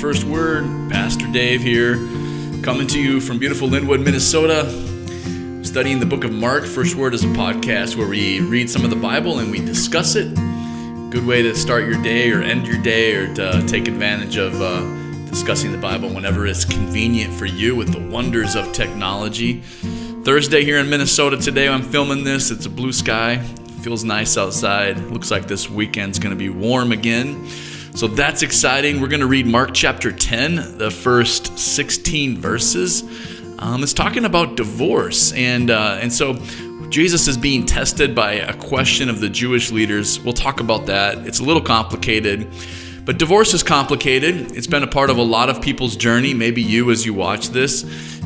First Word. Pastor Dave here, coming to you from beautiful Linwood, Minnesota. Studying the book of Mark. First Word is a podcast where we read some of the Bible and we discuss it. Good way to start your day or end your day or to take advantage of uh, discussing the Bible whenever it's convenient for you with the wonders of technology. Thursday here in Minnesota today, I'm filming this. It's a blue sky. Feels nice outside. Looks like this weekend's going to be warm again. So that's exciting. We're going to read Mark chapter 10, the first 16 verses. Um, it's talking about divorce. And, uh, and so Jesus is being tested by a question of the Jewish leaders. We'll talk about that. It's a little complicated. But divorce is complicated. It's been a part of a lot of people's journey. Maybe you, as you watch this,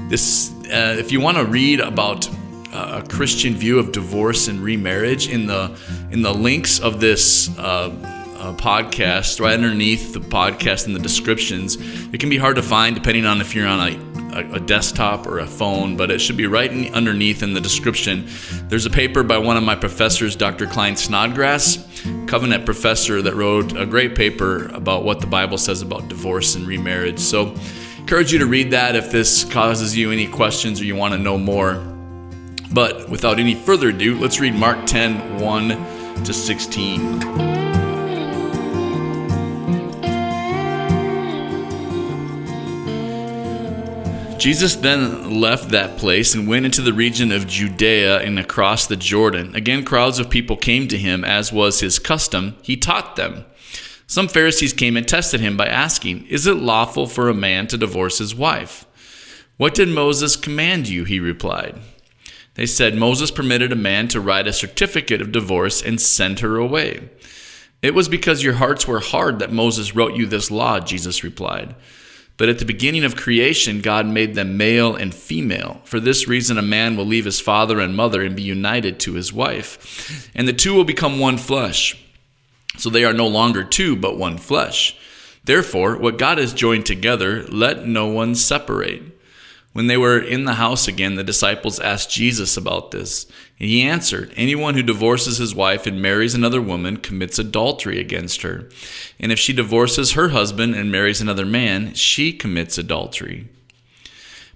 this uh, if you want to read about uh, a Christian view of divorce and remarriage, in the in the links of this uh, uh, podcast, right underneath the podcast in the descriptions. It can be hard to find depending on if you're on a, a, a desktop or a phone, but it should be right in, underneath in the description. There's a paper by one of my professors, Dr. Klyne Snodgrass, Covenant professor, that wrote a great paper about what the Bible says about divorce and remarriage. So, encourage you to read that if this causes you any questions or you want to know more. But without any further ado, let's read Mark 10 1 to 16. Jesus then left that place and went into the region of Judea and across the Jordan. Again, crowds of people came to him, as was his custom. He taught them. Some Pharisees came and tested him by asking, Is it lawful for a man to divorce his wife? What did Moses command you? He replied. They said, Moses permitted a man to write a certificate of divorce and send her away. It was because your hearts were hard that Moses wrote you this law, Jesus replied. But at the beginning of creation, God made them male and female. For this reason, a man will leave his father and mother and be united to his wife, and the two will become one flesh. So they are no longer two, but one flesh. Therefore, what God has joined together, let no one separate. When they were in the house again, the disciples asked Jesus about this. And he answered, Anyone who divorces his wife and marries another woman commits adultery against her. And if she divorces her husband and marries another man, she commits adultery.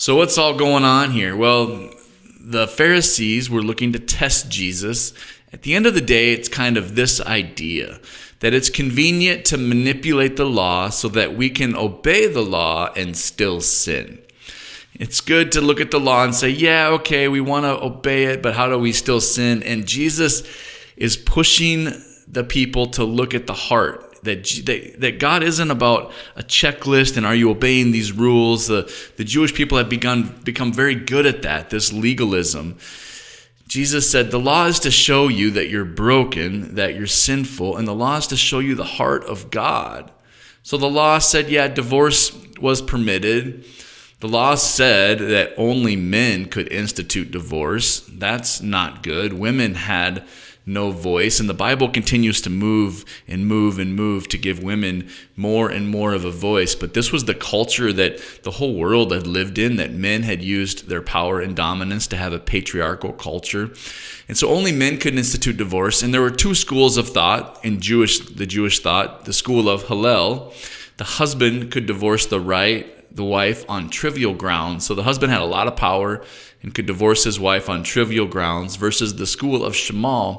so, what's all going on here? Well, the Pharisees were looking to test Jesus. At the end of the day, it's kind of this idea that it's convenient to manipulate the law so that we can obey the law and still sin. It's good to look at the law and say, yeah, okay, we want to obey it, but how do we still sin? And Jesus is pushing the people to look at the heart that, that, that God isn't about a checklist and are you obeying these rules. The, the Jewish people have begun become very good at that, this legalism. Jesus said, The law is to show you that you're broken, that you're sinful, and the law is to show you the heart of God. So the law said, yeah, divorce was permitted. The law said that only men could institute divorce. That's not good. Women had no voice. And the Bible continues to move and move and move to give women more and more of a voice. But this was the culture that the whole world had lived in, that men had used their power and dominance to have a patriarchal culture. And so only men could institute divorce. And there were two schools of thought in Jewish, the Jewish thought, the school of Hillel. The husband could divorce the right the wife on trivial grounds. So the husband had a lot of power and could divorce his wife on trivial grounds versus the school of Shammai,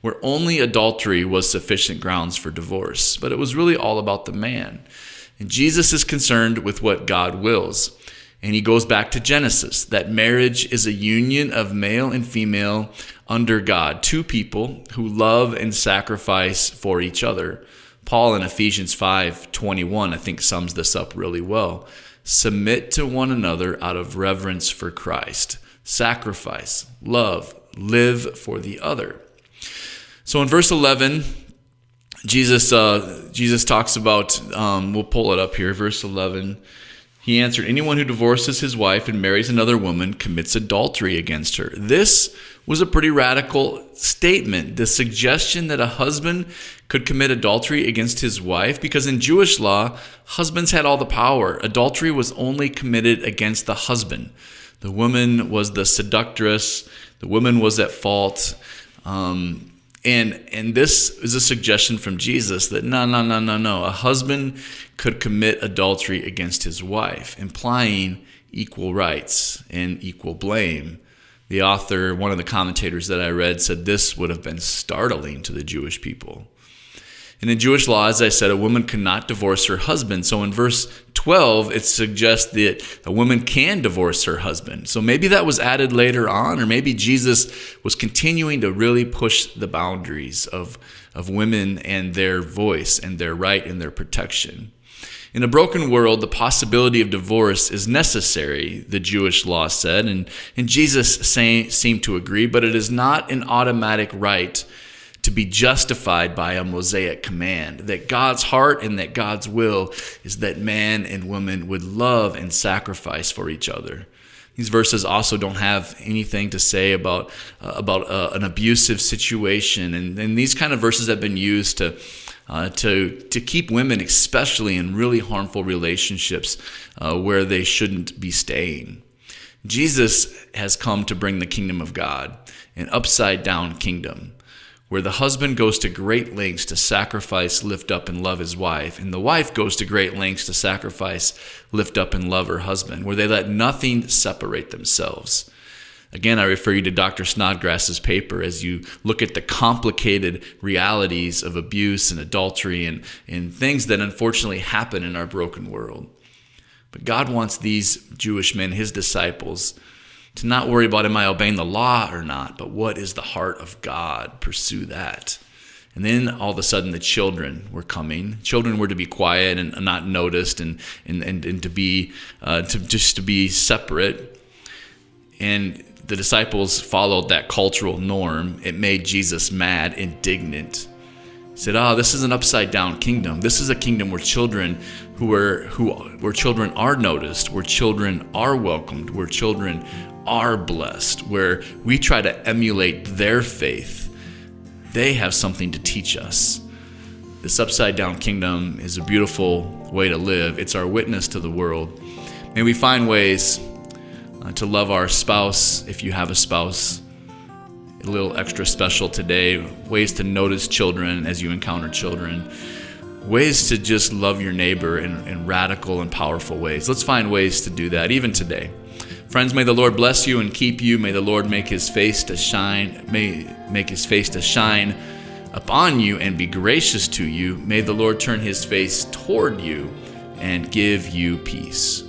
where only adultery was sufficient grounds for divorce. But it was really all about the man. And Jesus is concerned with what God wills. And he goes back to Genesis that marriage is a union of male and female under God, two people who love and sacrifice for each other. Paul in Ephesians 5:21 I think sums this up really well. Submit to one another out of reverence for Christ. Sacrifice, love, live for the other. So in verse 11, Jesus, uh, Jesus talks about, um, we'll pull it up here, verse 11. He answered, Anyone who divorces his wife and marries another woman commits adultery against her. This was a pretty radical statement. The suggestion that a husband could commit adultery against his wife, because in Jewish law, husbands had all the power. Adultery was only committed against the husband. The woman was the seductress, the woman was at fault. Um, and and this is a suggestion from Jesus that no no no no no a husband could commit adultery against his wife, implying equal rights and equal blame. The author, one of the commentators that I read, said this would have been startling to the Jewish people. And in Jewish law, as I said, a woman cannot divorce her husband. So in verse 12, it suggests that a woman can divorce her husband. So maybe that was added later on, or maybe Jesus was continuing to really push the boundaries of, of women and their voice and their right and their protection. In a broken world, the possibility of divorce is necessary, the Jewish law said, and, and Jesus say, seemed to agree, but it is not an automatic right to be justified by a Mosaic command. That God's heart and that God's will is that man and woman would love and sacrifice for each other. These verses also don't have anything to say about uh, about uh, an abusive situation, and, and these kind of verses have been used to uh, to to keep women, especially in really harmful relationships uh, where they shouldn't be staying. Jesus has come to bring the kingdom of God, an upside down kingdom where the husband goes to great lengths to sacrifice, lift up, and love his wife, and the wife goes to great lengths to sacrifice, lift up, and love her husband, where they let nothing separate themselves. Again, I refer you to Dr. Snodgrass's paper as you look at the complicated realities of abuse and adultery and, and things that unfortunately happen in our broken world. But God wants these Jewish men, his disciples, to not worry about am I obeying the law or not, but what is the heart of God? Pursue that. And then all of a sudden, the children were coming. Children were to be quiet and not noticed, and and and, and to be uh, to just to be separate. And the disciples followed that cultural norm. It made Jesus mad, indignant. He said, "Ah, oh, this is an upside down kingdom. This is a kingdom where children who are who where children are noticed, where children are welcomed, where children are blessed, where we try to emulate their faith, they have something to teach us. This upside down kingdom is a beautiful way to live. It's our witness to the world. May we find ways uh, to love our spouse if you have a spouse. A little extra special today. Ways to notice children as you encounter children. Ways to just love your neighbor in, in radical and powerful ways. Let's find ways to do that even today. Friends, may the Lord bless you and keep you. May the Lord make his face to shine, may make his face to shine upon you and be gracious to you. May the Lord turn his face toward you and give you peace.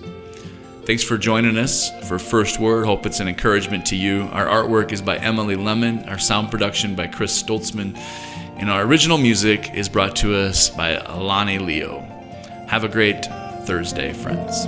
Thanks for joining us for First Word. Hope it's an encouragement to you. Our artwork is by Emily Lemon, our sound production by Chris Stoltzman, and our original music is brought to us by Alani Leo. Have a great Thursday, friends.